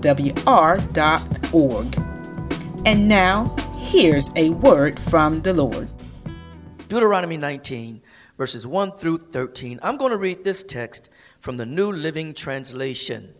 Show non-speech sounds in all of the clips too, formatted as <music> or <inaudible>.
www.thegrovewr.org. And now, here's a word from the Lord. Deuteronomy 19, verses 1 through 13. I'm going to read this text from the New Living Translation.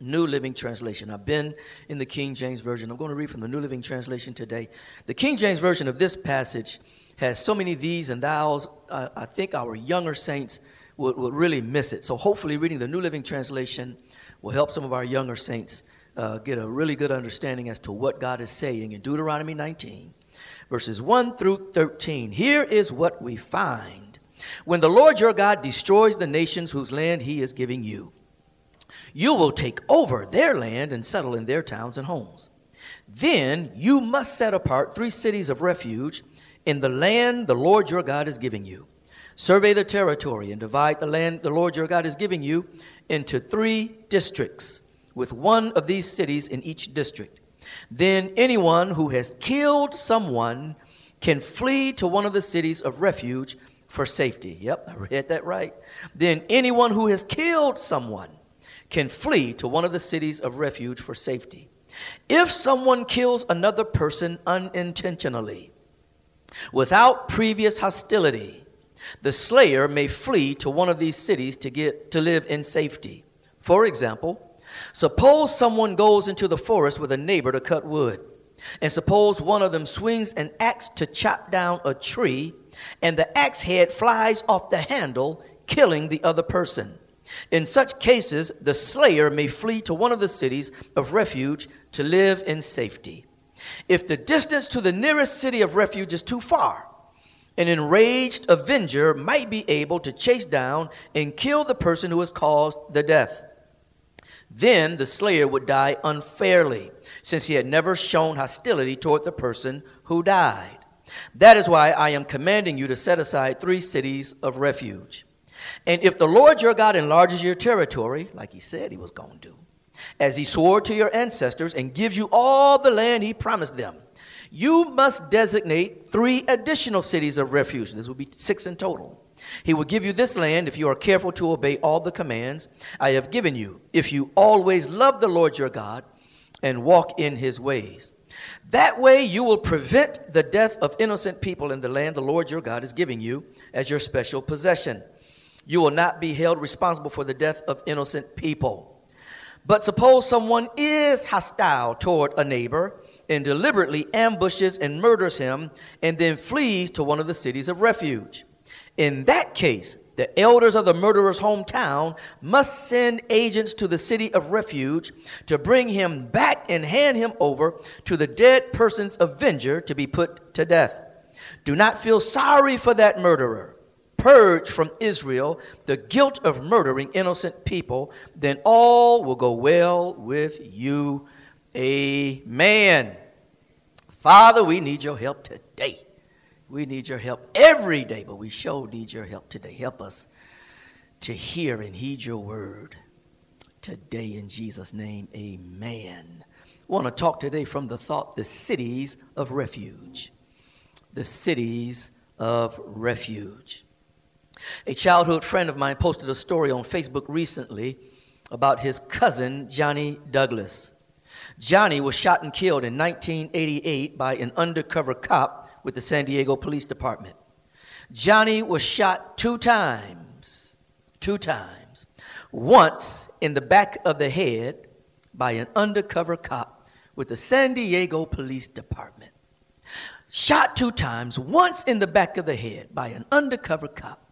New Living Translation. I've been in the King James Version. I'm going to read from the New Living Translation today. The King James Version of this passage has so many these and thous. I think our younger saints would, would really miss it. So hopefully, reading the New Living Translation will help some of our younger saints uh, get a really good understanding as to what God is saying in Deuteronomy 19, verses 1 through 13. Here is what we find when the Lord your God destroys the nations whose land he is giving you you will take over their land and settle in their towns and homes. Then you must set apart three cities of refuge in the land the Lord your God is giving you. Survey the territory and divide the land the Lord your God is giving you into three districts, with one of these cities in each district. Then anyone who has killed someone can flee to one of the cities of refuge for safety. Yep, I read that right. Then anyone who has killed someone can flee to one of the cities of refuge for safety. If someone kills another person unintentionally, without previous hostility, the slayer may flee to one of these cities to get to live in safety. For example, suppose someone goes into the forest with a neighbor to cut wood, and suppose one of them swings an axe to chop down a tree, and the axe head flies off the handle, killing the other person. In such cases, the slayer may flee to one of the cities of refuge to live in safety. If the distance to the nearest city of refuge is too far, an enraged avenger might be able to chase down and kill the person who has caused the death. Then the slayer would die unfairly, since he had never shown hostility toward the person who died. That is why I am commanding you to set aside three cities of refuge. And if the Lord your God enlarges your territory, like he said he was going to do, as he swore to your ancestors and gives you all the land he promised them, you must designate three additional cities of refuge. This will be six in total. He will give you this land if you are careful to obey all the commands I have given you, if you always love the Lord your God and walk in his ways. That way you will prevent the death of innocent people in the land the Lord your God is giving you as your special possession. You will not be held responsible for the death of innocent people. But suppose someone is hostile toward a neighbor and deliberately ambushes and murders him and then flees to one of the cities of refuge. In that case, the elders of the murderer's hometown must send agents to the city of refuge to bring him back and hand him over to the dead person's avenger to be put to death. Do not feel sorry for that murderer purge from Israel the guilt of murdering innocent people, then all will go well with you. Amen. Father, we need your help today. We need your help every day, but we sure need your help today. Help us to hear and heed your word today in Jesus' name. Amen. I want to talk today from the thought the cities of refuge. The cities of refuge. A childhood friend of mine posted a story on Facebook recently about his cousin, Johnny Douglas. Johnny was shot and killed in 1988 by an undercover cop with the San Diego Police Department. Johnny was shot two times, two times. Once in the back of the head by an undercover cop with the San Diego Police Department. Shot two times, once in the back of the head by an undercover cop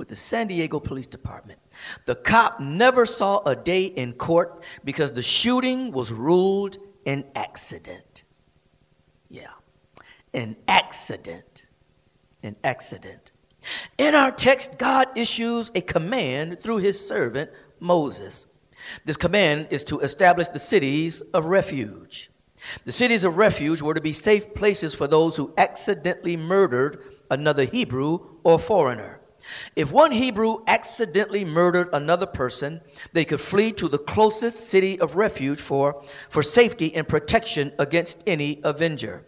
with the San Diego Police Department. The cop never saw a day in court because the shooting was ruled an accident. Yeah, an accident. An accident. In our text, God issues a command through his servant Moses. This command is to establish the cities of refuge. The cities of refuge were to be safe places for those who accidentally murdered another Hebrew or foreigner. If one Hebrew accidentally murdered another person, they could flee to the closest city of refuge for, for safety and protection against any avenger.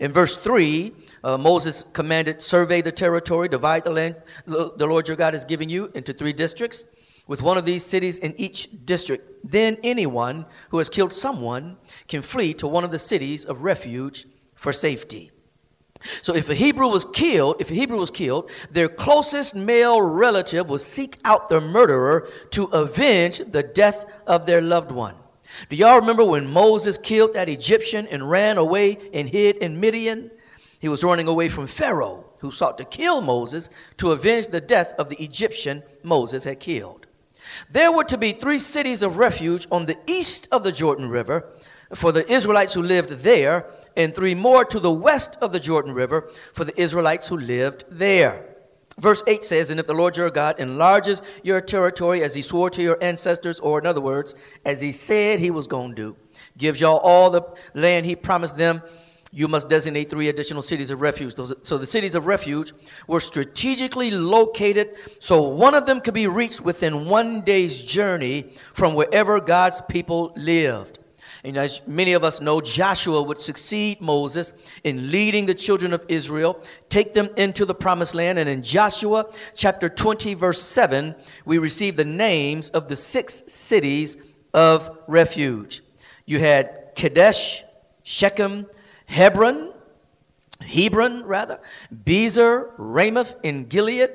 In verse 3, uh, Moses commanded, Survey the territory, divide the land the Lord your God is giving you into three districts with one of these cities in each district. Then anyone who has killed someone can flee to one of the cities of refuge for safety. So if a Hebrew was killed, if a Hebrew was killed, their closest male relative would seek out the murderer to avenge the death of their loved one. Do y'all remember when Moses killed that Egyptian and ran away and hid in Midian? He was running away from Pharaoh, who sought to kill Moses to avenge the death of the Egyptian Moses had killed. There were to be three cities of refuge on the east of the Jordan River for the Israelites who lived there, and three more to the west of the Jordan River for the Israelites who lived there. Verse 8 says, And if the Lord your God enlarges your territory as he swore to your ancestors, or in other words, as he said he was going to do, gives y'all all the land he promised them, you must designate three additional cities of refuge. So the cities of refuge were strategically located so one of them could be reached within one day's journey from wherever God's people lived. And as many of us know, Joshua would succeed Moses in leading the children of Israel, take them into the promised land. And in Joshua chapter 20, verse 7, we receive the names of the six cities of refuge. You had Kadesh, Shechem, Hebron, Hebron rather, Bezer, Ramoth in Gilead,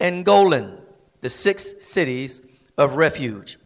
and Golan, the six cities of refuge.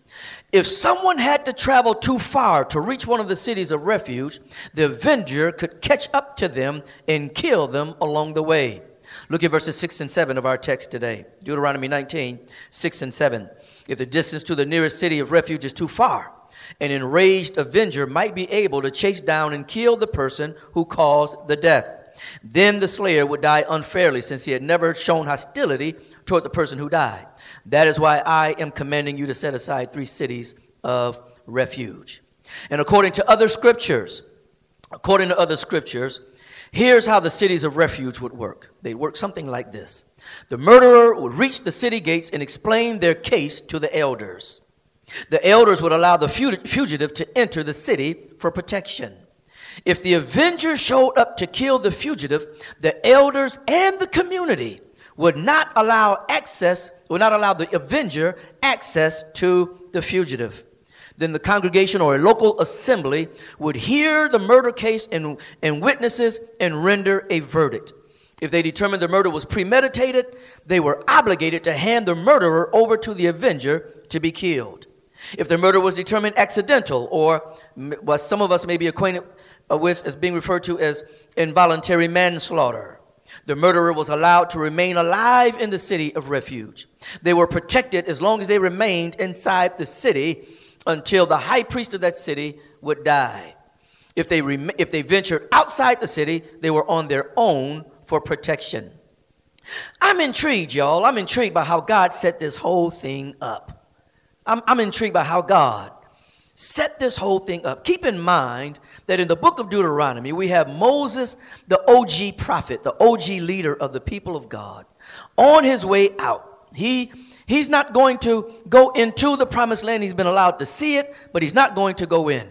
If someone had to travel too far to reach one of the cities of refuge, the avenger could catch up to them and kill them along the way. Look at verses 6 and 7 of our text today. Deuteronomy 19, 6 and 7. If the distance to the nearest city of refuge is too far, an enraged avenger might be able to chase down and kill the person who caused the death. Then the slayer would die unfairly since he had never shown hostility toward the person who died. That is why I am commanding you to set aside three cities of refuge. And according to other scriptures, according to other scriptures, here's how the cities of refuge would work. They'd work something like this. The murderer would reach the city gates and explain their case to the elders. The elders would allow the fugitive to enter the city for protection. If the avenger showed up to kill the fugitive, the elders and the community would not allow access, would not allow the avenger access to the fugitive. Then the congregation or a local assembly would hear the murder case and, and witnesses and render a verdict. If they determined the murder was premeditated, they were obligated to hand the murderer over to the avenger to be killed. If the murder was determined accidental, or what some of us may be acquainted uh, with as being referred to as involuntary manslaughter, the murderer was allowed to remain alive in the city of refuge. They were protected as long as they remained inside the city until the high priest of that city would die. If they, rem- if they ventured outside the city, they were on their own for protection. I'm intrigued, y'all. I'm intrigued by how God set this whole thing up. I'm, I'm intrigued by how God set this whole thing up. Keep in mind that in the book of Deuteronomy, we have Moses, the OG prophet, the OG leader of the people of God, on his way out. He He's not going to go into the promised land. He's been allowed to see it, but he's not going to go in.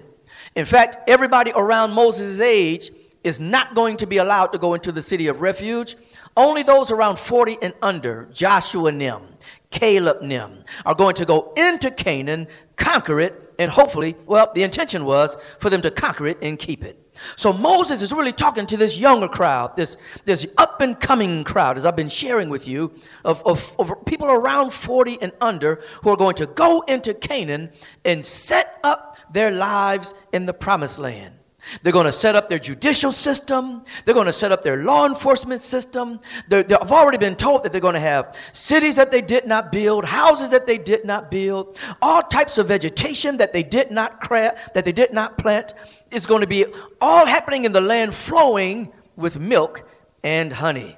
In fact, everybody around Moses' age is not going to be allowed to go into the city of refuge. Only those around 40 and under, Joshua them, Caleb them, are going to go into Canaan, conquer it, and hopefully, well, the intention was for them to conquer it and keep it. So Moses is really talking to this younger crowd, this, this up and coming crowd, as I've been sharing with you, of, of, of people around 40 and under who are going to go into Canaan and set up their lives in the promised land. They're going to set up their judicial system. They're going to set up their law enforcement system. they have already been told that they're going to have cities that they did not build, houses that they did not build, all types of vegetation that they did not craft, that they did not plant. It's going to be all happening in the land flowing with milk and honey.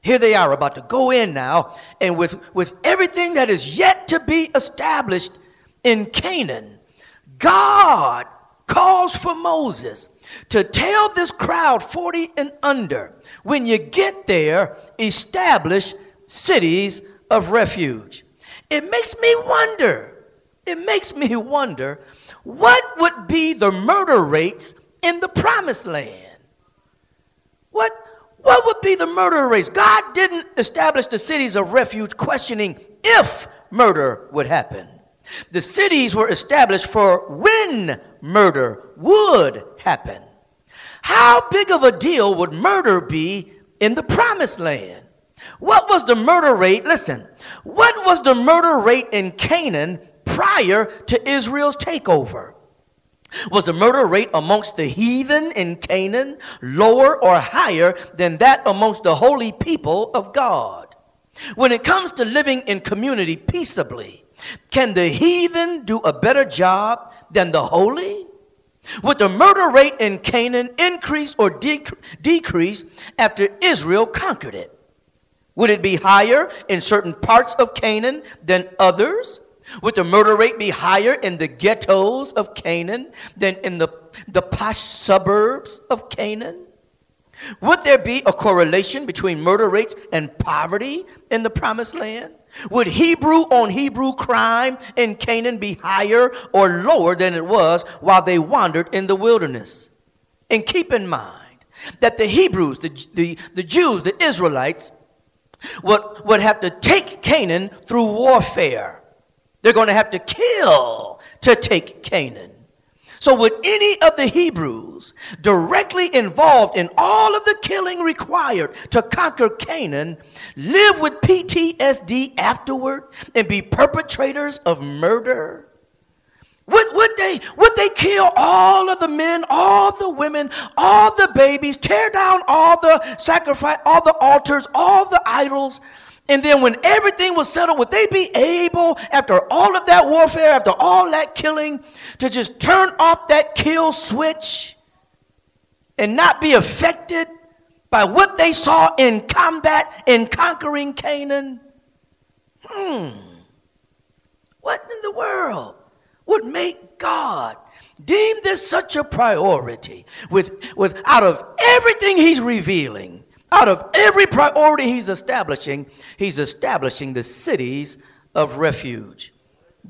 Here they are about to go in now, and with, with everything that is yet to be established, in Canaan, God calls for Moses to tell this crowd 40 and under when you get there, establish cities of refuge. It makes me wonder, it makes me wonder what would be the murder rates in the promised land? What, what would be the murder rates? God didn't establish the cities of refuge questioning if murder would happen. The cities were established for when murder would happen. How big of a deal would murder be in the promised land? What was the murder rate? Listen, what was the murder rate in Canaan prior to Israel's takeover? Was the murder rate amongst the heathen in Canaan lower or higher than that amongst the holy people of God? When it comes to living in community peaceably, can the heathen do a better job than the holy? Would the murder rate in Canaan increase or dec- decrease after Israel conquered it? Would it be higher in certain parts of Canaan than others? Would the murder rate be higher in the ghettos of Canaan than in the, the posh suburbs of Canaan? Would there be a correlation between murder rates and poverty in the promised land? Would Hebrew on Hebrew crime in Canaan be higher or lower than it was while they wandered in the wilderness? And keep in mind that the Hebrews, the, the, the Jews, the Israelites, would, would have to take Canaan through warfare. They're going to have to kill to take Canaan. So, would any of the Hebrews directly involved in all of the killing required to conquer Canaan live with PTSD afterward and be perpetrators of murder? Would, would, they, would they kill all of the men, all the women, all the babies, tear down all the sacrifice, all the altars, all the idols? And then when everything was settled, would they be able, after all of that warfare, after all that killing, to just turn off that kill switch and not be affected by what they saw in combat in conquering Canaan? Hmm. What in the world would make God deem this such a priority with, with out of everything he's revealing out of every priority he's establishing, he's establishing the cities of refuge.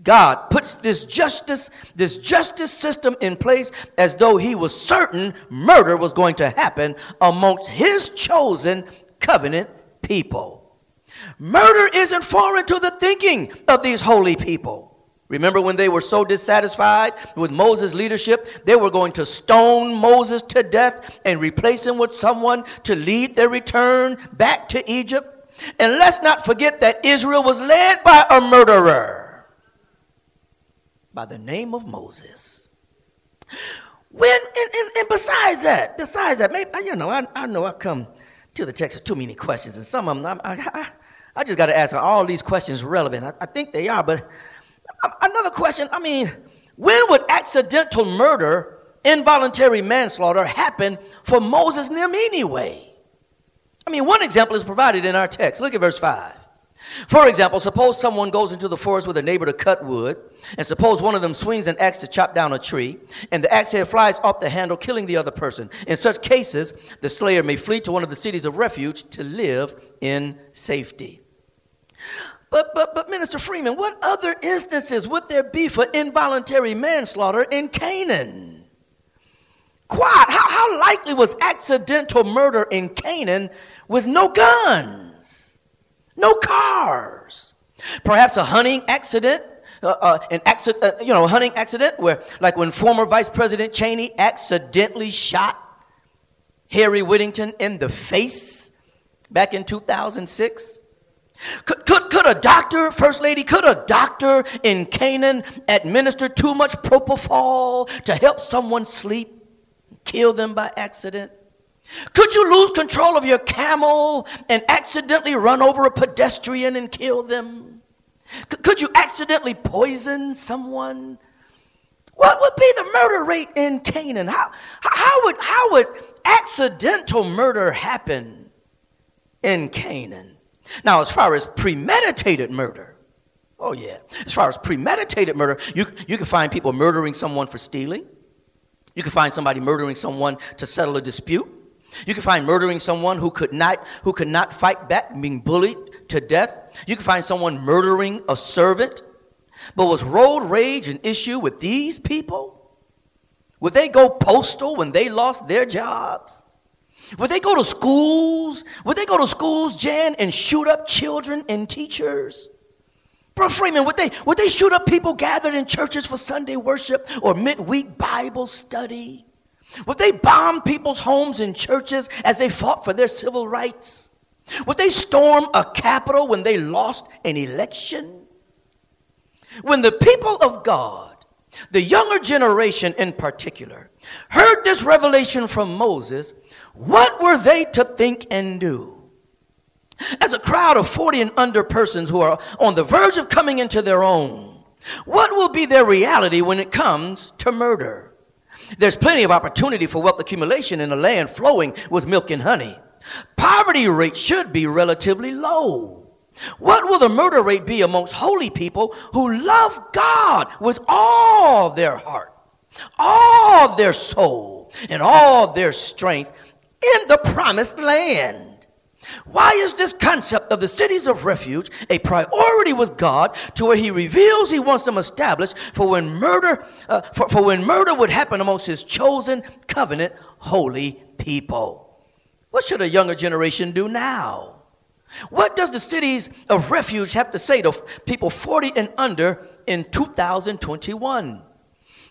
God puts this justice, this justice system in place as though he was certain murder was going to happen amongst his chosen covenant people. Murder isn't foreign to the thinking of these holy people. Remember when they were so dissatisfied with Moses' leadership, they were going to stone Moses to death and replace him with someone to lead their return back to Egypt. And let's not forget that Israel was led by a murderer by the name of Moses. When and, and, and besides that, besides that, maybe you know, I, I know I come to the text with too many questions, and some of them I, I, I just got to ask are all these questions relevant? I, I think they are, but Another question I mean, when would accidental murder, involuntary manslaughter happen for Moses and them anyway? I mean, one example is provided in our text. Look at verse 5. For example, suppose someone goes into the forest with a neighbor to cut wood, and suppose one of them swings an axe to chop down a tree, and the axe head flies off the handle, killing the other person. In such cases, the slayer may flee to one of the cities of refuge to live in safety. But, but, but, Minister Freeman, what other instances would there be for involuntary manslaughter in Canaan? Quite, how, how likely was accidental murder in Canaan with no guns, no cars? Perhaps a hunting accident, uh, uh, an accident, uh, you know, a hunting accident where, like when former Vice President Cheney accidentally shot Harry Whittington in the face back in 2006. Could, could, could a doctor, First Lady, could a doctor in Canaan administer too much propofol to help someone sleep, kill them by accident? Could you lose control of your camel and accidentally run over a pedestrian and kill them? C- could you accidentally poison someone? What would be the murder rate in Canaan? How, how, would, how would accidental murder happen in Canaan? Now, as far as premeditated murder, Oh, yeah. As far as premeditated murder, you, you can find people murdering someone for stealing. You can find somebody murdering someone to settle a dispute. You can find murdering someone who could not, who could not fight back, being bullied to death. You can find someone murdering a servant. But was road rage an issue with these people? Would they go postal when they lost their jobs? Would they go to schools? Would they go to schools, Jan, and shoot up children and teachers? Bro Freeman, would they, would they shoot up people gathered in churches for Sunday worship or midweek Bible study? Would they bomb people's homes and churches as they fought for their civil rights? Would they storm a capitol when they lost an election? When the people of God the younger generation in particular, heard this revelation from Moses, what were they to think and do? As a crowd of 40 and under persons who are on the verge of coming into their own, what will be their reality when it comes to murder? There's plenty of opportunity for wealth accumulation in a land flowing with milk and honey. Poverty rate should be relatively low. What will the murder rate be amongst holy people who love God with all their heart, all their soul, and all their strength in the promised land? Why is this concept of the cities of refuge a priority with God to where He reveals He wants them established for when murder, uh, for, for when murder would happen amongst His chosen covenant holy people? What should a younger generation do now? What does the cities of refuge have to say to people 40 and under in 2021?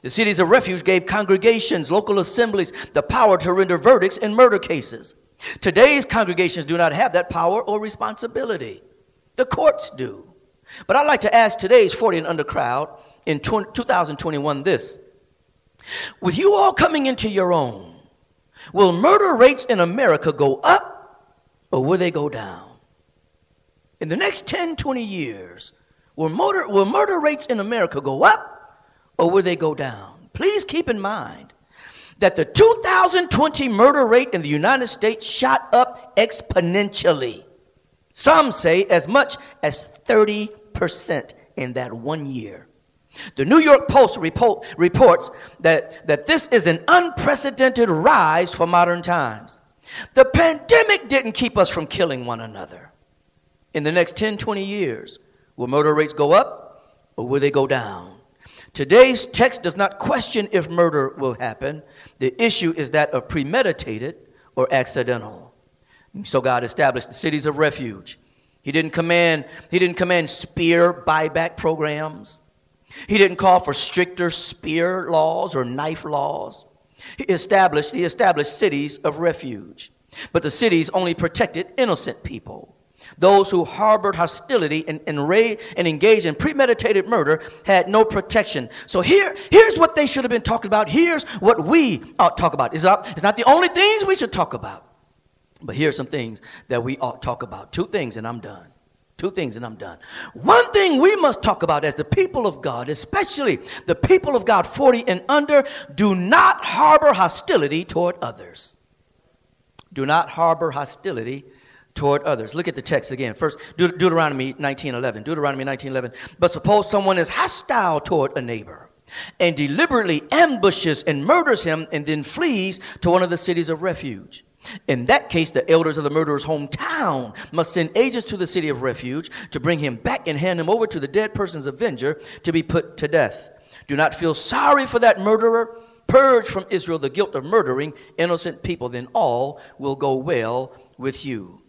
The cities of refuge gave congregations, local assemblies, the power to render verdicts in murder cases. Today's congregations do not have that power or responsibility. The courts do. But I'd like to ask today's 40 and under crowd in 2021 this With you all coming into your own, will murder rates in America go up or will they go down? in the next 10, 20 years, will murder, will murder rates in America go up or will they go down? Please keep in mind that the 2020 murder rate in the United States shot up exponentially. Some say as much as 30% in that one year. The New York Post report, reports that, that this is an unprecedented rise for modern times. The pandemic didn't keep us from killing one another in the next 10, 20 years, will murder rates go up or will they go down? Today's text does not question if murder will happen. The issue is that of premeditated or accidental. So God established the cities of refuge. He didn't command, he didn't command spear buyback programs. He didn't call for stricter spear laws or knife laws. He established, he established cities of refuge. But the cities only protected innocent people. Those who harbored hostility and, and, and engaged in premeditated murder had no protection. So here, here's what they should have been talking about. Here's what we ought to talk about. It's not, it's not the only things we should talk about. But here's some things that we ought to talk about. Two things and I'm done. Two things and I'm done. One thing we must talk about as the people of God, especially the people of God 40 and under, do not harbor hostility toward others. Do not harbor hostility toward others. Look at the text again. First, Deut- Deuteronomy 19:11. Deuteronomy 19:11. But suppose someone is hostile toward a neighbor and deliberately ambushes and murders him and then flees to one of the cities of refuge. In that case, the elders of the murderer's hometown must send agents to the city of refuge to bring him back and hand him over to the dead person's avenger to be put to death. Do not feel sorry for that murderer. Purge from Israel the guilt of murdering innocent people, then all will go well with you.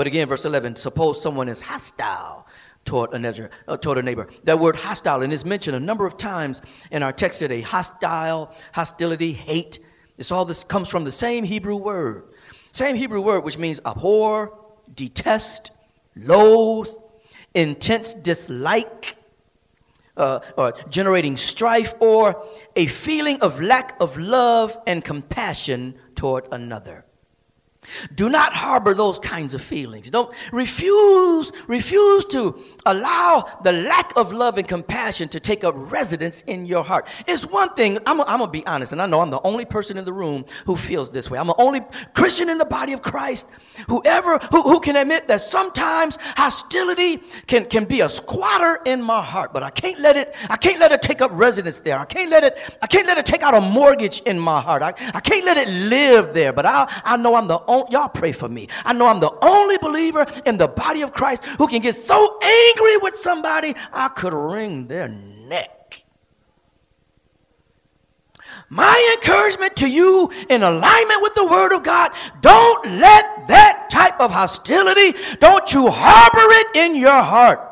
But again, verse 11, suppose someone is hostile toward a, neighbor, uh, toward a neighbor. That word hostile, and is mentioned a number of times in our text today. Hostile, hostility, hate. This all this comes from the same Hebrew word. Same Hebrew word, which means abhor, detest, loathe, intense dislike, uh, or generating strife, or a feeling of lack of love and compassion toward another. Do not harbor those kinds of feelings. Don't refuse, refuse to allow the lack of love and compassion to take up residence in your heart. It's one thing, I'm, I'm gonna be honest, and I know I'm the only person in the room who feels this way. I'm the only Christian in the body of Christ whoever who, who can admit that sometimes hostility can, can be a squatter in my heart, but I can't let it, I can't let it take up residence there. I can't let it, I can't let it take out a mortgage in my heart. I, I can't let it live there. But I, I know I'm the only, y'all pray for me. I know I'm the only believer in the body of Christ who can get so angry with somebody I could wring their neck. My encouragement to you in alignment with the Word of God don't let that type of hostility, don't you harbor it in your heart.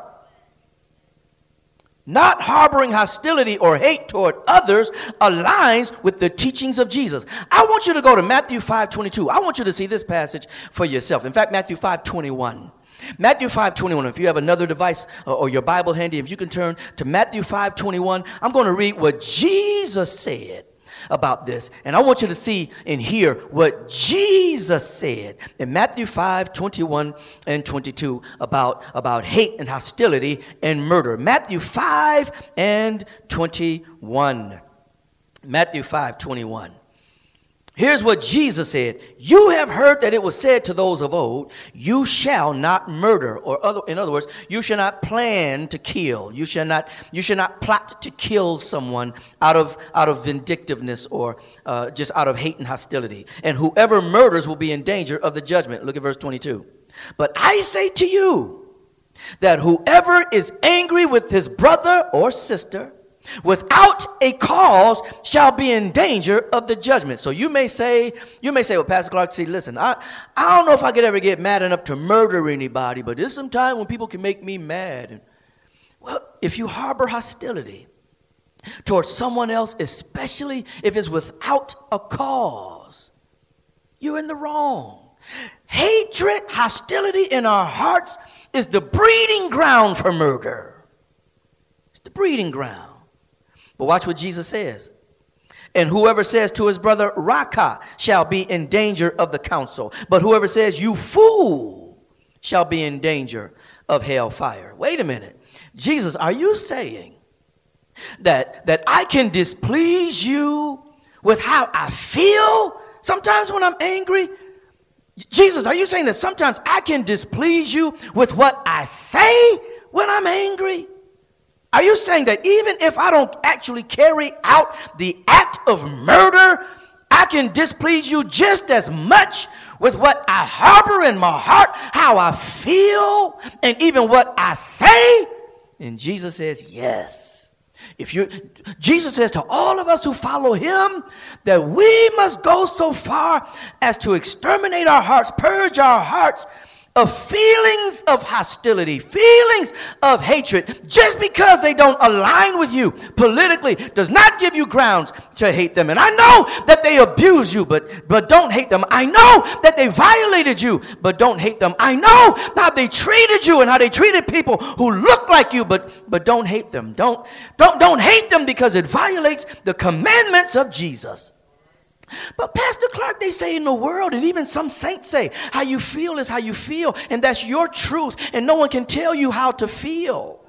Not harboring hostility or hate toward others aligns with the teachings of Jesus. I want you to go to Matthew 5 22. I want you to see this passage for yourself. In fact, Matthew 5 21. Matthew 5 21. If you have another device uh, or your Bible handy, if you can turn to Matthew 5 21, I'm going to read what Jesus said about this. And I want you to see and hear what Jesus said in Matthew 5 21 and 22 about, about hate and hostility and murder. Matthew 5 and 21. Matthew 5 21. Here's what Jesus said You have heard that it was said to those of old, You shall not murder, or other, in other words, you shall not plan to kill. You shall not, you shall not plot to kill someone out of, out of vindictiveness or uh, just out of hate and hostility. And whoever murders will be in danger of the judgment. Look at verse 22. But I say to you that whoever is angry with his brother or sister, without a cause shall be in danger of the judgment. So you may say, you may say, well, Pastor Clark, see, listen, I, I don't know if I could ever get mad enough to murder anybody, but there's some time when people can make me mad. Well, if you harbor hostility towards someone else, especially if it's without a cause, you're in the wrong. Hatred, hostility in our hearts is the breeding ground for murder. It's the breeding ground. But watch what Jesus says. And whoever says to his brother, Raca, shall be in danger of the council. But whoever says, You fool, shall be in danger of hellfire. Wait a minute. Jesus, are you saying that, that I can displease you with how I feel sometimes when I'm angry? Jesus, are you saying that sometimes I can displease you with what I say when I'm angry? Are you saying that even if I don't actually carry out the act of murder, I can displease you just as much with what I harbor in my heart, how I feel, and even what I say? And Jesus says, Yes. If you Jesus says to all of us who follow him that we must go so far as to exterminate our hearts, purge our hearts of feelings of hostility, feelings of hatred, just because they don't align with you politically does not give you grounds to hate them. And I know that they abuse you, but, but don't hate them. I know that they violated you, but don't hate them. I know how they treated you and how they treated people who look like you, but, but don't hate them. Don't, don't, don't hate them because it violates the commandments of Jesus. But Pastor Clark, they say in the world, and even some saints say, how you feel is how you feel, and that's your truth, and no one can tell you how to feel.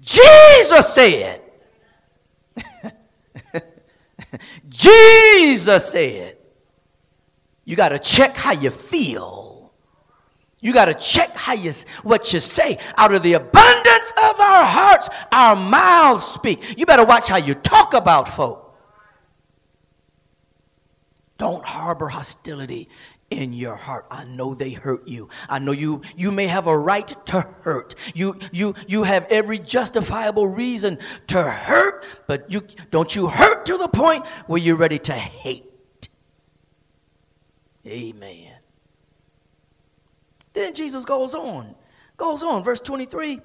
Jesus said, <laughs> Jesus said, you got to check how you feel. You got to check how you what you say. Out of the abundance of our hearts, our mouths speak. You better watch how you talk about folk. Don't harbor hostility in your heart. I know they hurt you. I know you you may have a right to hurt. You you you have every justifiable reason to hurt, but you don't you hurt to the point where you're ready to hate. Amen. Then Jesus goes on. Goes on verse 23.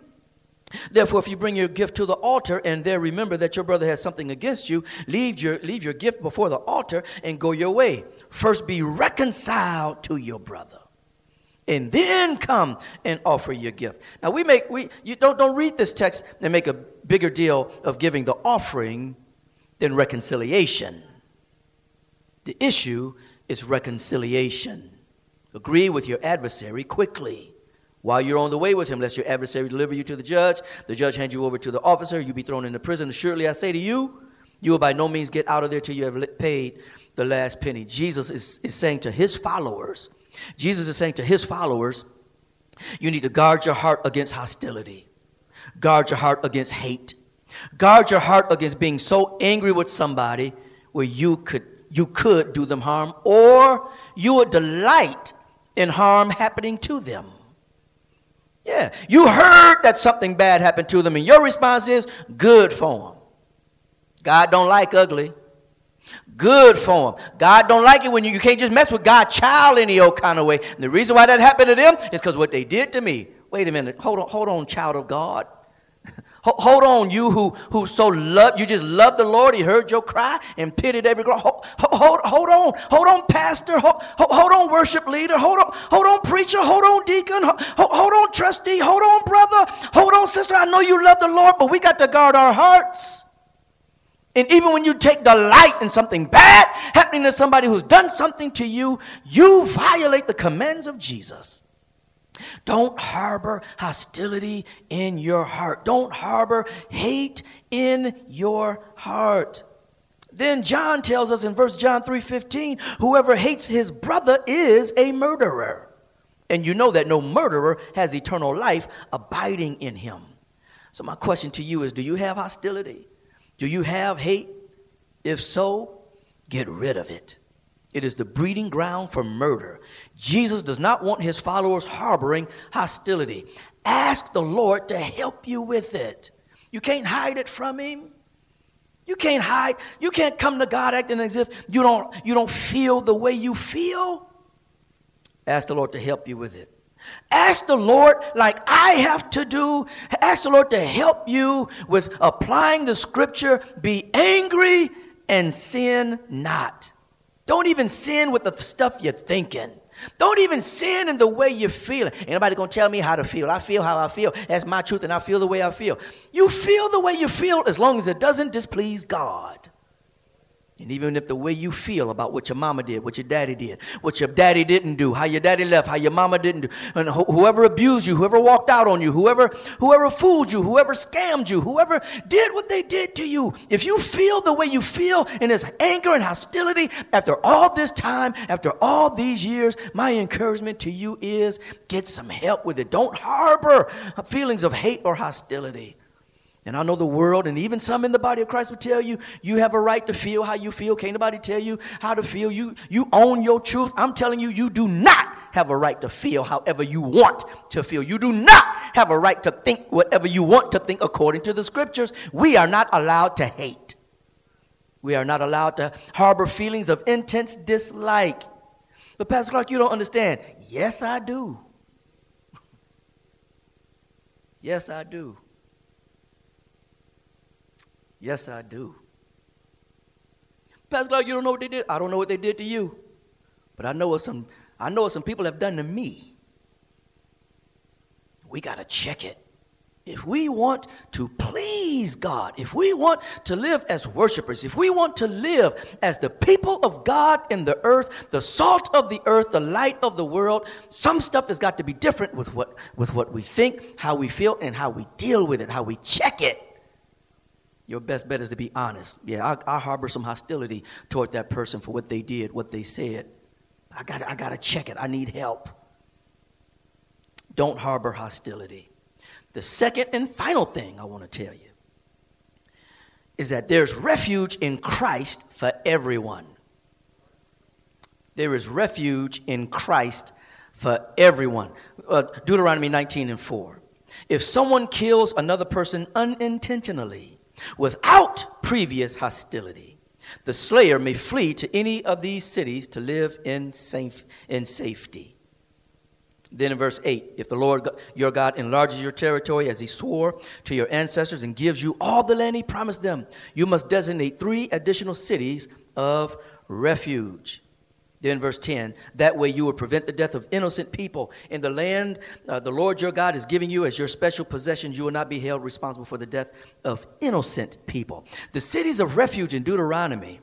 Therefore, if you bring your gift to the altar and there remember that your brother has something against you, leave your, leave your gift before the altar and go your way. First be reconciled to your brother. And then come and offer your gift. Now we make we you don't don't read this text and make a bigger deal of giving the offering than reconciliation. The issue is reconciliation. Agree with your adversary quickly while you're on the way with him, lest your adversary deliver you to the judge. The judge hand you over to the officer, you be thrown into prison. Surely I say to you, you will by no means get out of there till you have paid the last penny. Jesus is, is saying to his followers, Jesus is saying to his followers, you need to guard your heart against hostility, guard your heart against hate, guard your heart against being so angry with somebody where you could you could do them harm or you would delight in harm happening to them. Yeah, you heard that something bad happened to them and your response is good for them. God don't like ugly. Good for them. God don't like it when you, you can't just mess with God's child any old kind of way. And the reason why that happened to them is because what they did to me. Wait a minute. Hold on, hold on, child of God. Hold on, you who, who so love, you just love the Lord. He heard your cry and pitied every cry. Hold, hold, hold on, hold on, pastor. Hold, hold on, worship leader. Hold on, hold on, preacher. Hold on, deacon. Hold, hold on, trustee. Hold on, brother. Hold on, sister. I know you love the Lord, but we got to guard our hearts. And even when you take delight in something bad happening to somebody who's done something to you, you violate the commands of Jesus. Don't harbor hostility in your heart. Don't harbor hate in your heart. Then John tells us in verse John 3:15, whoever hates his brother is a murderer. And you know that no murderer has eternal life abiding in him. So my question to you is do you have hostility? Do you have hate? If so, get rid of it. It is the breeding ground for murder. Jesus does not want his followers harboring hostility. Ask the Lord to help you with it. You can't hide it from him. You can't hide. You can't come to God acting as if you don't, you don't feel the way you feel. Ask the Lord to help you with it. Ask the Lord, like I have to do, ask the Lord to help you with applying the scripture be angry and sin not. Don't even sin with the stuff you're thinking. Don't even sin in the way you're feeling. Anybody gonna tell me how to feel? I feel how I feel. That's my truth, and I feel the way I feel. You feel the way you feel as long as it doesn't displease God. And even if the way you feel about what your mama did, what your daddy did, what your daddy didn't do, how your daddy left, how your mama didn't do, and wh- whoever abused you, whoever walked out on you, whoever whoever fooled you, whoever scammed you, whoever did what they did to you, if you feel the way you feel and this anger and hostility after all this time, after all these years, my encouragement to you is get some help with it. Don't harbor feelings of hate or hostility. And I know the world and even some in the body of Christ will tell you, you have a right to feel how you feel. Can't nobody tell you how to feel. You, you own your truth. I'm telling you, you do not have a right to feel however you want to feel. You do not have a right to think whatever you want to think according to the scriptures. We are not allowed to hate. We are not allowed to harbor feelings of intense dislike. But Pastor Clark, you don't understand. Yes, I do. <laughs> yes, I do. Yes, I do. Pastor Clark, you don't know what they did? I don't know what they did to you. But I know what some I know what some people have done to me. We gotta check it. If we want to please God, if we want to live as worshipers, if we want to live as the people of God in the earth, the salt of the earth, the light of the world, some stuff has got to be different with what, with what we think, how we feel, and how we deal with it, how we check it your best bet is to be honest. Yeah, I, I harbor some hostility toward that person for what they did, what they said. I got I got to check it. I need help. Don't harbor hostility. The second and final thing I want to tell you is that there's refuge in Christ for everyone. There is refuge in Christ for everyone. Uh, Deuteronomy 19 and 4. If someone kills another person unintentionally, without previous hostility. The slayer may flee to any of these cities to live in, safe, in safety. Then in verse 8, if the Lord your God enlarges your territory as he swore to your ancestors and gives you all the land he promised them, you must designate three additional cities of refuge. Then, verse 10 that way you will prevent the death of innocent people. In the land uh, the Lord your God is giving you as your special possession, you will not be held responsible for the death of innocent people. The cities of refuge in Deuteronomy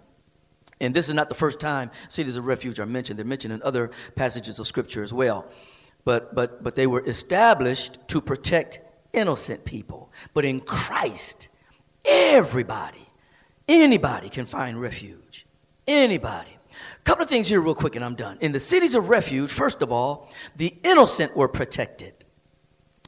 And this is not the first time cities of refuge are mentioned. They're mentioned in other passages of Scripture as well. But, but, but they were established to protect innocent people. But in Christ, everybody, anybody can find refuge. Anybody. Couple of things here, real quick, and I'm done. In the cities of refuge, first of all, the innocent were protected.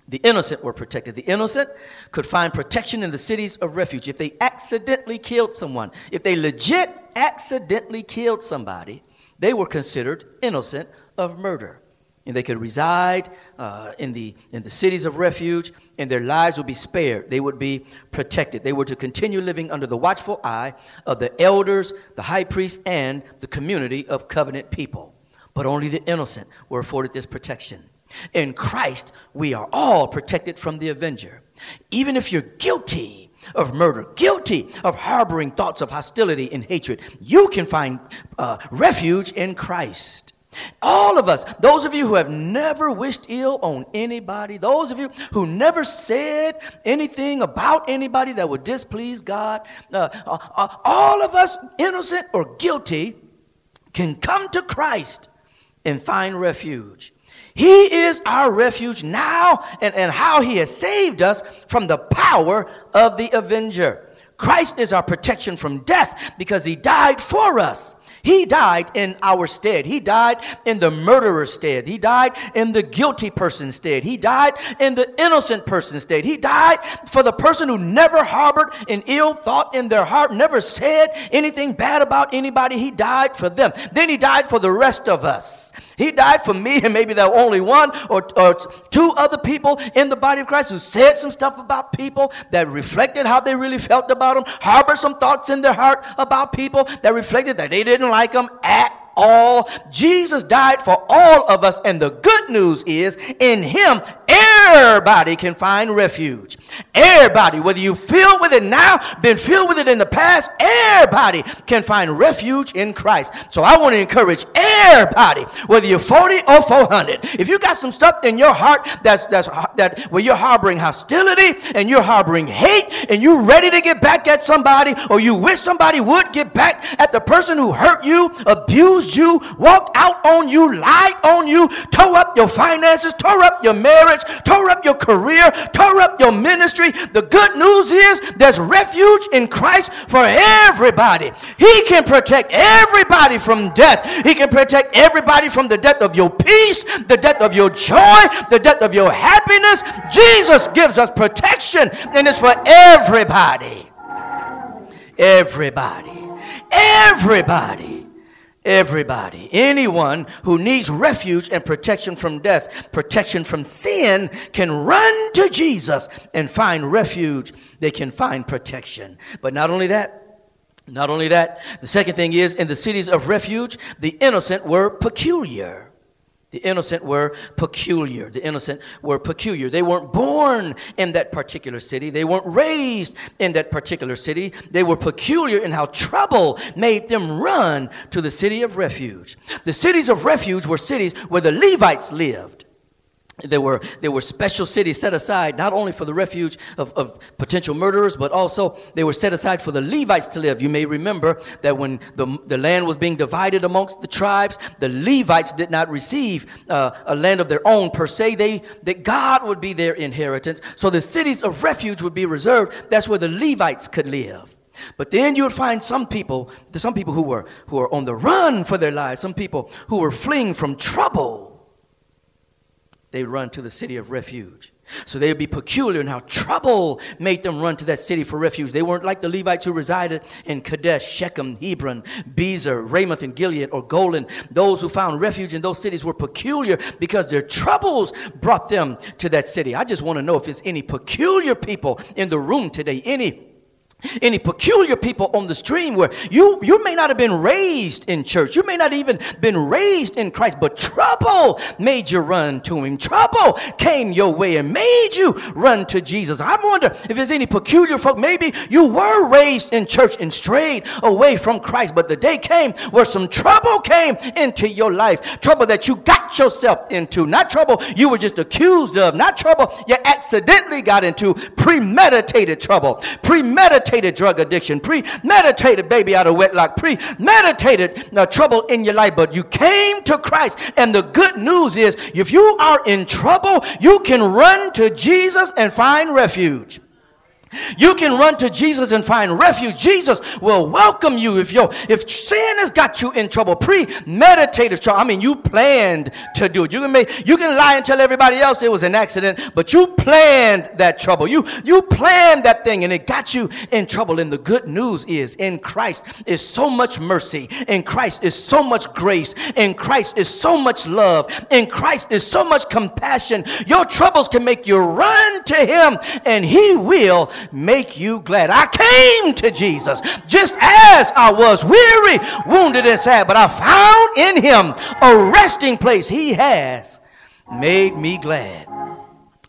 The innocent were protected. The innocent could find protection in the cities of refuge. If they accidentally killed someone, if they legit accidentally killed somebody, they were considered innocent of murder. And they could reside uh, in, the, in the cities of refuge, and their lives would be spared. They would be protected. They were to continue living under the watchful eye of the elders, the high priest, and the community of covenant people. But only the innocent were afforded this protection. In Christ, we are all protected from the avenger. Even if you're guilty of murder, guilty of harboring thoughts of hostility and hatred, you can find uh, refuge in Christ. All of us, those of you who have never wished ill on anybody, those of you who never said anything about anybody that would displease God, uh, uh, uh all of us, innocent or guilty, can come to Christ and find refuge. He is our refuge now and, and how he has saved us from the power of the avenger. Christ is our protection from death because he died for us. He died in our stead. He died in the murderer's stead. He died in the guilty person's stead. He died in the innocent person's stead. He died for the person who never harbored an ill thought in their heart, never said anything bad about anybody. He died for them. Then he died for the rest of us. He died for me and maybe there were only one or, or two other people in the body of Christ who said some stuff about people that reflected how they really felt about them, harbored some thoughts in their heart about people that reflected that they didn't like them at all. Jesus died for all of us, and the good news is in Him, everybody can find refuge. Everybody, whether you filled with it now, been filled with it in the past, everybody can find refuge in Christ. So I want to encourage everybody, whether you're 40 or 400, if you got some stuff in your heart that's that's that where you're harboring hostility and you're harboring hate and you're ready to get back at somebody, or you wish somebody would get back at the person who hurt you, abused you, walked out on you, lied on you, tore up your finances, tore up your marriage, tore up your career, tore up your ministry. The good news is there's refuge in Christ for everybody. He can protect everybody from death. He can protect everybody from the death of your peace, the death of your joy, the death of your happiness. Jesus gives us protection, and it's for everybody. Everybody. Everybody. Everybody, anyone who needs refuge and protection from death, protection from sin, can run to Jesus and find refuge. They can find protection. But not only that, not only that, the second thing is in the cities of refuge, the innocent were peculiar. The innocent were peculiar. The innocent were peculiar. They weren't born in that particular city. They weren't raised in that particular city. They were peculiar in how trouble made them run to the city of refuge. The cities of refuge were cities where the Levites lived. There were, there were special cities set aside not only for the refuge of, of potential murderers, but also they were set aside for the Levites to live. You may remember that when the, the land was being divided amongst the tribes, the Levites did not receive uh, a land of their own per se. They, that God would be their inheritance. So the cities of refuge would be reserved. That's where the Levites could live. But then you would find some people, some people who were, who were on the run for their lives, some people who were fleeing from trouble they run to the city of refuge. So they would be peculiar in how trouble made them run to that city for refuge. They weren't like the Levites who resided in Kadesh, Shechem, Hebron, Bezer, Ramoth, and Gilead, or Golan. Those who found refuge in those cities were peculiar because their troubles brought them to that city. I just want to know if there's any peculiar people in the room today, any any peculiar people on the stream where you you may not have been raised in church. You may not even been raised in christ but trouble made you run to him. Trouble came your way and made you run to jesus. I wonder if there's any peculiar folk. Maybe you were raised in church and strayed away from christ but the day came where some trouble came into your life. Trouble that you got yourself into. Not trouble you were just accused of. Not trouble you accidentally got into. Premeditated trouble. Premeditated premeditated drug addiction, premeditated baby out of wedlock, premeditated uh, trouble in your life, but you came to Christ. And the good news is if you are in trouble, you can run to Jesus and find refuge. You can run to Jesus and find refuge. Jesus will welcome you if you if sin has got you in trouble, premeditated trouble. I mean, you planned to do it. You can make you can lie and tell everybody else it was an accident, but you planned that trouble. You you planned that thing and it got you in trouble. And the good news is in Christ is so much mercy. In Christ is so much grace. In Christ is so much love. In Christ is so much compassion. Your troubles can make you run to him and he will make you glad. I came to Jesus just as I was weary, wounded, and sad, but I found in him a resting place. He has made me glad.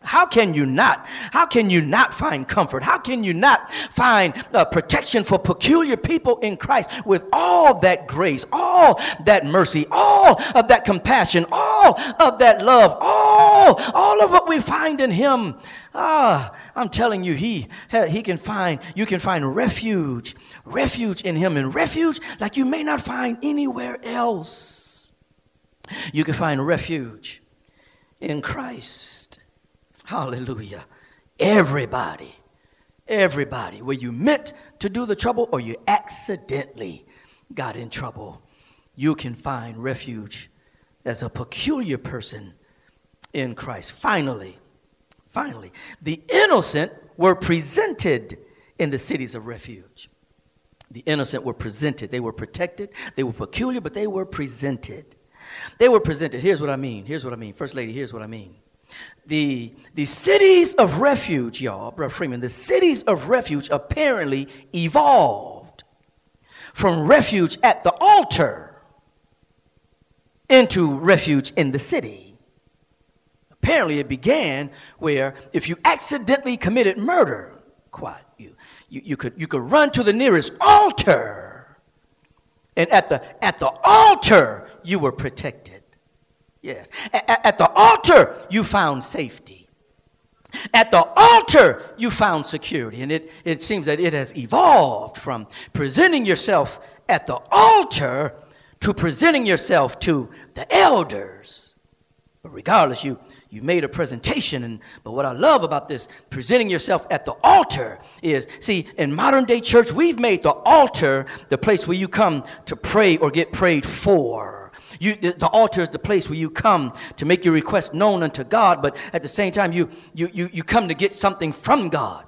How can you not? How can you not find comfort? How can you not find uh, protection for peculiar people in Christ with all that grace, all that mercy, all of that compassion, all of that love, all, all of what we find in Him? Ah, I'm telling you, He He can find you can find refuge, refuge in Him, and refuge like you may not find anywhere else. You can find refuge in Christ. Hallelujah. Everybody, everybody, where you meant to do the trouble or you accidentally got in trouble, you can find refuge as a peculiar person in Christ. Finally, finally, the innocent were presented in the cities of refuge. The innocent were presented. They were protected. They were peculiar, but they were presented. They were presented. Here's what I mean. Here's what I mean. First lady, here's what I mean the, the cities of refuge, y'all, Brother Freeman, the cities of refuge apparently evolved from refuge at the altar into refuge in the city. Apparently, it began where if you accidentally committed murder, quite, you, you, you, could, you could run to the nearest altar. And at the, at the altar, you were protected. Yes. At, at the altar, you found safety. At the altar, you found security. And it, it seems that it has evolved from presenting yourself at the altar to presenting yourself to the elders. But regardless, you, you made a presentation. And, but what I love about this, presenting yourself at the altar, is see, in modern day church, we've made the altar the place where you come to pray or get prayed for. You, the, the, altar is the place where you come to make your request known unto God, but at the same time, you, you, you, you come to get something from God.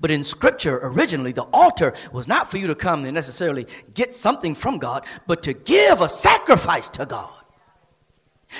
But in scripture, originally, the altar was not for you to come and necessarily get something from God, but to give a sacrifice to God.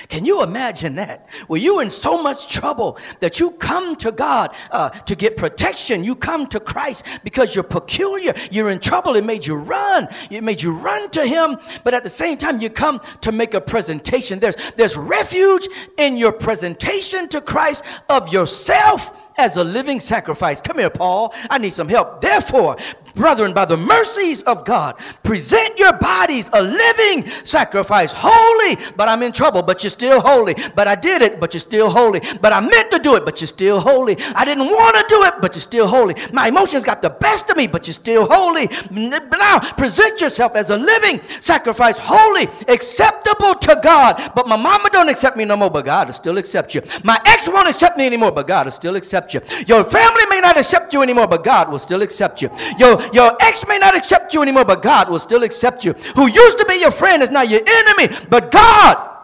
Can you imagine that? Were you in so much trouble that you come to God uh, to get protection? You come to Christ because you're peculiar. You're in trouble. It made you run. It made you run to Him. But at the same time, you come to make a presentation. There's, there's refuge in your presentation to Christ of yourself as a living sacrifice. Come here, Paul. I need some help. Therefore, brethren, by the mercies of God, present your bodies a living sacrifice, holy. But I'm in trouble, but you're still holy. But I did it, but you're still holy. But I meant to do it, but you're still holy. I didn't want to do it, but you're still holy. My emotions got the best of me, but you're still holy. Now, present yourself as a living sacrifice, holy, acceptable to God. But my mama don't accept me no more, but God will still accept you. My ex won't accept me anymore, but God will still accept you. Your family may not accept you anymore, but God will still accept you. Your your ex may not accept you anymore, but God will still accept you. Who used to be your friend is now your enemy, but God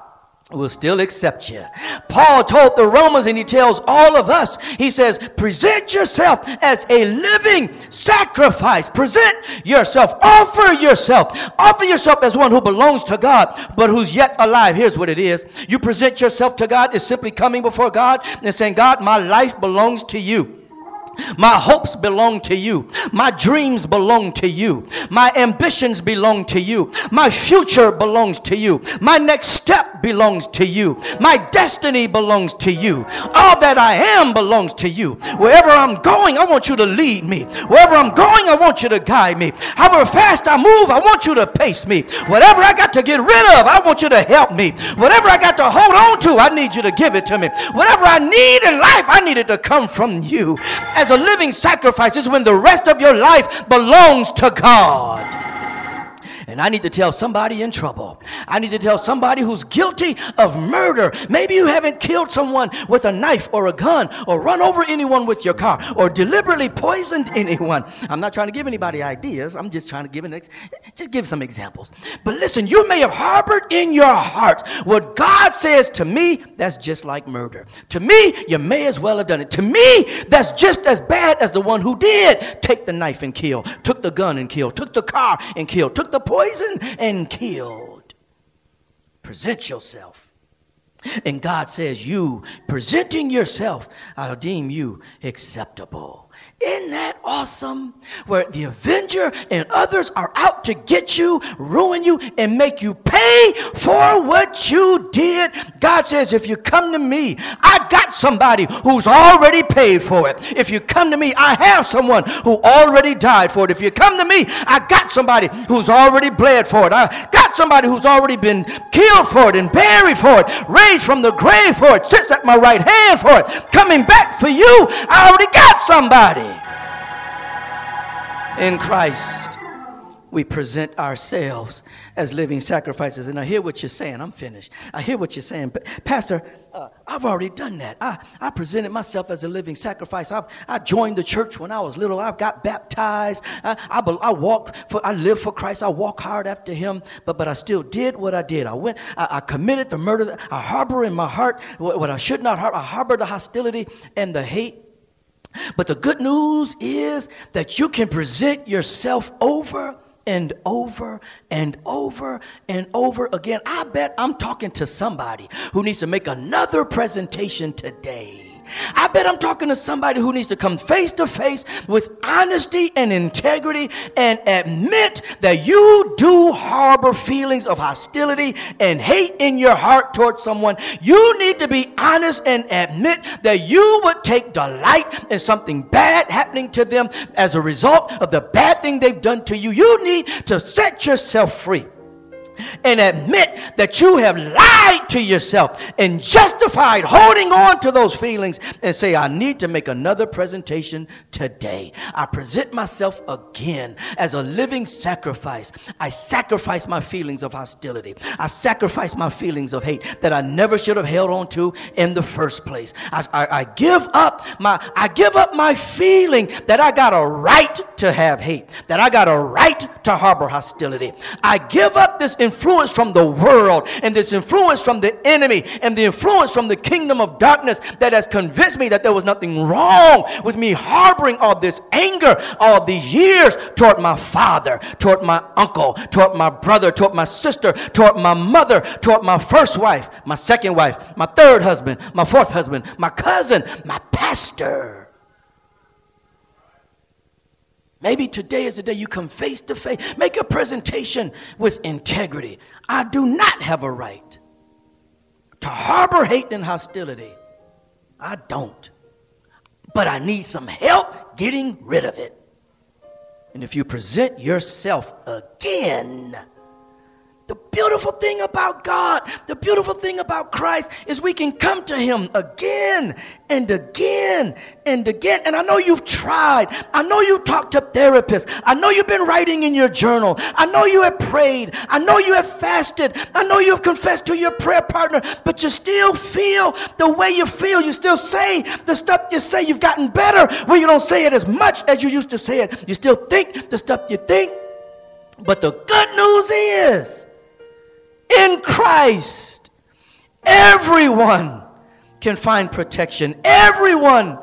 will still accept you. Paul told the Romans, and he tells all of us, he says, present yourself as a living sacrifice. Present yourself, offer yourself, offer yourself as one who belongs to God, but who's yet alive. Here's what it is you present yourself to God, is simply coming before God and saying, God, my life belongs to you. My hopes belong to you. My dreams belong to you. My ambitions belong to you. My future belongs to you. My next step belongs to you. My destiny belongs to you. All that I am belongs to you. Wherever I'm going, I want you to lead me. Wherever I'm going, I want you to guide me. However fast I move, I want you to pace me. Whatever I got to get rid of, I want you to help me. Whatever I got to hold on to, I need you to give it to me. Whatever I need in life, I need it to come from you. As a living sacrifice is when the rest of your life belongs to God. And I need to tell somebody in trouble. I need to tell somebody who's guilty of murder. Maybe you haven't killed someone with a knife or a gun or run over anyone with your car or deliberately poisoned <laughs> anyone. I'm not trying to give anybody ideas. I'm just trying to give an ex- just give some examples. But listen, you may have harbored in your heart what God says to me, that's just like murder. To me, you may as well have done it. To me, that's just as bad as the one who did take the knife and kill, took the gun and kill, took the car and kill, took the poisoned and killed. Present yourself. And God says, You presenting yourself, I'll deem you acceptable. Isn't that awesome? Where the Avenger and others are out to get you, ruin you, and make you pay for what you did. God says, if you come to me, I got somebody who's already paid for it. If you come to me, I have someone who already died for it. If you come to me, I got somebody who's already bled for it. I got somebody who's already been killed for it and buried for it, raised from the grave for it, sits at my right hand for it, coming back for you. I already got somebody in Christ, we present ourselves as living sacrifices. And I hear what you're saying. I'm finished. I hear what you're saying. But Pastor, uh, I've already done that. I, I presented myself as a living sacrifice. I've, I joined the church when I was little. I got baptized. I, I, I walk for, I live for Christ. I walk hard after Him. But, but I still did what I did. I went, I, I committed the murder. I harbor in my heart what, what I should not harbor. I harbor the hostility and the hate but the good news is that you can present yourself over and over and over and over again. I bet I'm talking to somebody who needs to make another presentation today. I bet I'm talking to somebody who needs to come face to face with honesty and integrity and admit that you do harbor feelings of hostility and hate in your heart towards someone. You need to be honest and admit that you would take delight in something bad happening to them as a result of the bad thing they've done to you. You need to set yourself free and admit that you have lied to yourself and justified holding on to those feelings and say, I need to make another presentation today. I present myself again as a living sacrifice. I sacrifice my feelings of hostility. I sacrifice my feelings of hate that I never should have held on to in the first place. I, I, I give up my I give up my feeling that I got a right to have hate, that I got a right to harbor hostility. I give up this influence from the world and this influence from the enemy and the influence from the kingdom of darkness that has convinced me that there was nothing wrong with me harboring all this anger all these years toward my father, toward my uncle, toward my brother, toward my sister, toward my mother, toward my first wife, my second wife, my third husband, my fourth husband, my cousin, my pastor. Maybe today is the day you come face to face. Make a presentation with integrity. I do not have a right to harbor hate and hostility. I don't. But I need some help getting rid of it. And if you present yourself again, beautiful thing about God, the beautiful thing about Christ is we can come to Him again and again and again. And I know you've tried. I know you've talked to therapists. I know you've been writing in your journal. I know you have prayed. I know you have fasted. I know you have confessed to your prayer partner, but you still feel the way you feel. You still say the stuff you say. You've gotten better where you don't say it as much as you used to say it. You still think the stuff you think. But the good news is, in Christ, everyone can find protection. Everyone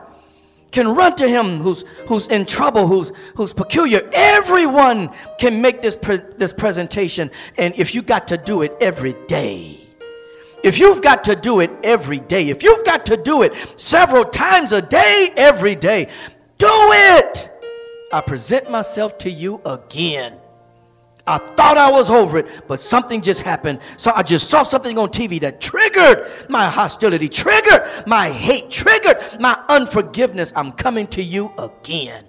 can run to him who's, who's in trouble, who's, who's peculiar. Everyone can make this, pre- this presentation. And if you got to do it every day, if you've got to do it every day, if you've got to do it several times a day, every day, do it. I present myself to you again. I thought I was over it, but something just happened. So I just saw something on TV that triggered my hostility, triggered my hate, triggered my unforgiveness. I'm coming to you again.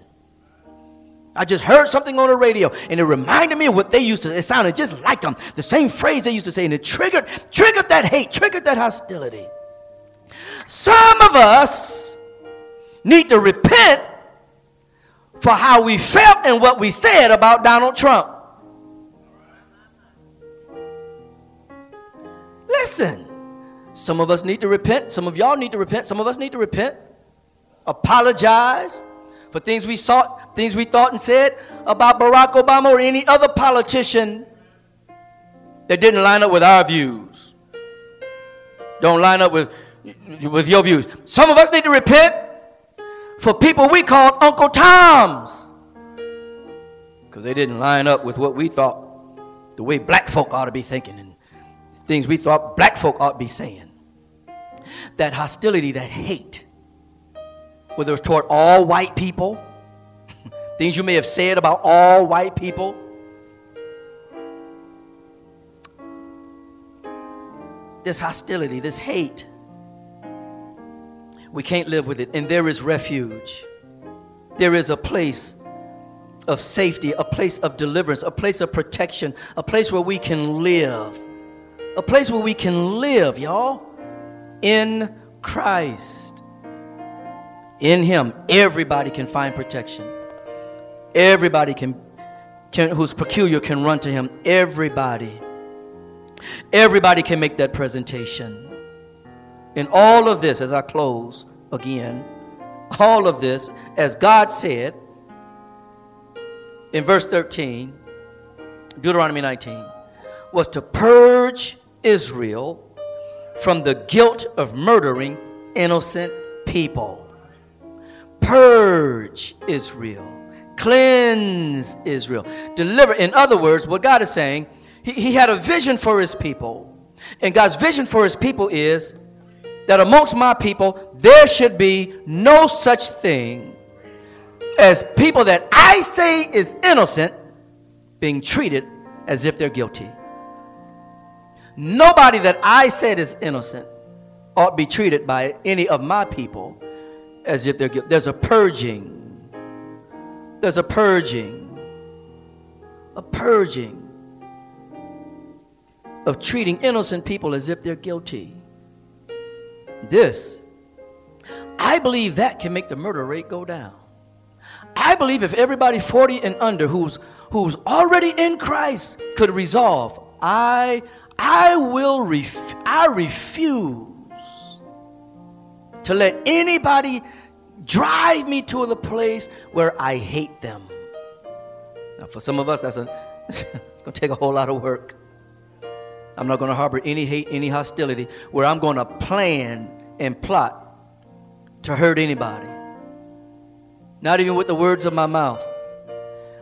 I just heard something on the radio and it reminded me of what they used to it sounded just like them. The same phrase they used to say, and it triggered, triggered that hate, triggered that hostility. Some of us need to repent for how we felt and what we said about Donald Trump. Listen, some of us need to repent. Some of y'all need to repent. Some of us need to repent. Apologize for things we saw, things we thought and said about Barack Obama or any other politician that didn't line up with our views. Don't line up with, with your views. Some of us need to repent for people we called Uncle Toms because they didn't line up with what we thought the way black folk ought to be thinking things we thought black folk ought to be saying. That hostility, that hate, whether it's toward all white people, <laughs> things you may have said about all white people. This hostility, this hate, we can't live with it. And there is refuge. There is a place of safety, a place of deliverance, a place of protection, a place where we can live. A place where we can live, y'all, in Christ. In Him, everybody can find protection. Everybody can, can who's peculiar can run to Him. Everybody. Everybody can make that presentation. In all of this, as I close again, all of this, as God said in verse 13, Deuteronomy 19, was to purge Israel from the guilt of murdering innocent people. Purge Israel, cleanse Israel, deliver. In other words, what God is saying, he, he had a vision for his people. And God's vision for his people is that amongst my people there should be no such thing as people that I say is innocent being treated as if they're guilty. Nobody that I said is innocent ought be treated by any of my people as if they're guilty. There's a purging. There's a purging. A purging of treating innocent people as if they're guilty this, I believe that can make the murder rate go down. I believe if everybody 40 and under who's who's already in Christ could resolve, I I will ref, I refuse to let anybody drive me to the place where I hate them. Now, for some of us, that's a <laughs> it's going to take a whole lot of work. I'm not going to harbor any hate, any hostility, where I'm going to plan and plot to hurt anybody. Not even with the words of my mouth.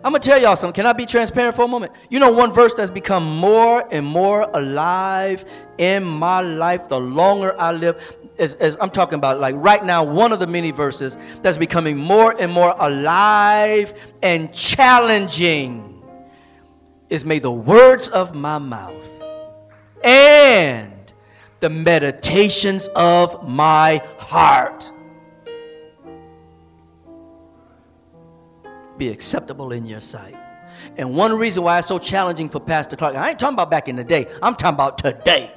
I'm going to tell y'all something. Can I be transparent for a moment? You know, one verse that's become more and more alive in my life the longer I live, as, as, I'm talking about, like right now, one of the many verses that's becoming more and more alive and challenging is may the words of my mouth and the meditations of my heart be acceptable in your sight. And one reason why it's so challenging for Pastor Clark, I ain't talking about back in the day, I'm talking about today.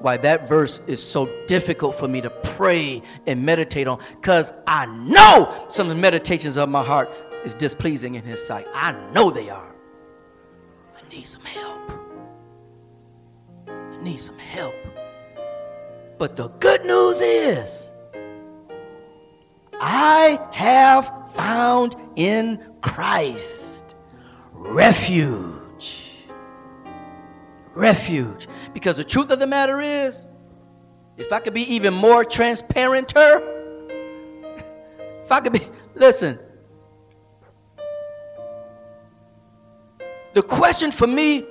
Why that verse is so difficult for me to pray and meditate on, because I know some of the meditations of my heart is displeasing in His sight. I know they are. I need some help I need some help. But the good news is, I have found in Christ refuge. Refuge. Because the truth of the matter is, if I could be even more transparenter, if I could be, listen, the question for me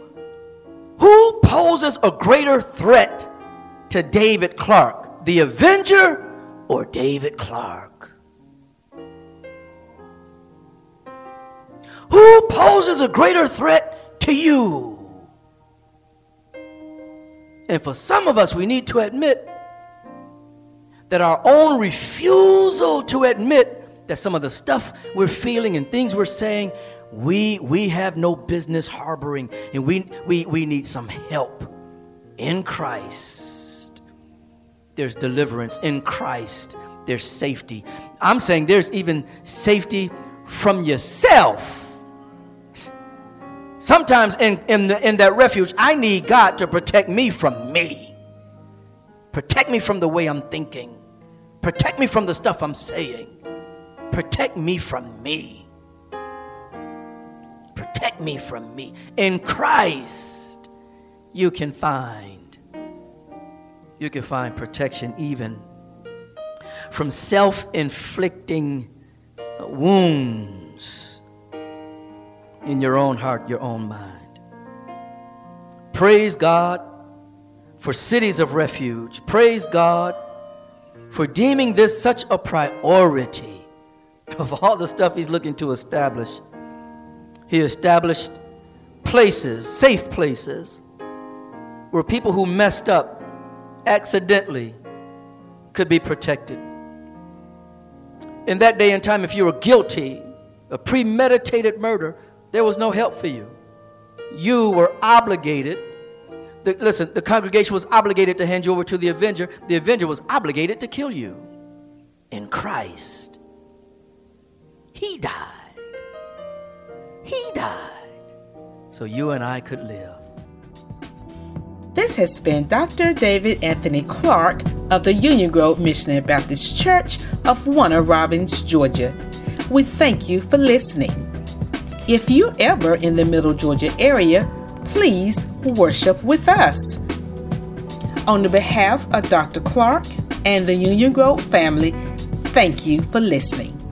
who poses a greater threat to David Clark, the Avenger or David Clark? Who poses a greater threat to you? And for some of us, we need to admit that our own refusal to admit that some of the stuff we're feeling and things we're saying we we have no business harboring and we we we need some help in Christ there's deliverance in Christ there's safety i'm saying there's even safety from yourself. Sometimes in, in, the, in that refuge, I need God to protect me from me. Protect me from the way I'm thinking. Protect me from the stuff I'm saying. Protect me from me. Protect me from me. In Christ, you can find you can find protection even from self-inflicting wounds in your own heart, your own mind. Praise God for cities of refuge. Praise God for deeming this such a priority <laughs> of all the stuff he's looking to establish. He established places, safe places, where people who messed up accidentally could be protected. In that day and time, if you were guilty of premeditated murder, there was no help for you. You were obligated the, listen, the congregation was obligated to hand you over to the avenger. The avenger was obligated to kill you. In Christ, He died. He died so you and I could live. This has been Dr. David Anthony Clark of the Union Grove Missionary Baptist Church of Warner Robins, Georgia. We thank you for listening. If you're ever in the Middle Georgia area, please worship with us. On the behalf of Dr. Clark and the Union Grove family, thank you for listening.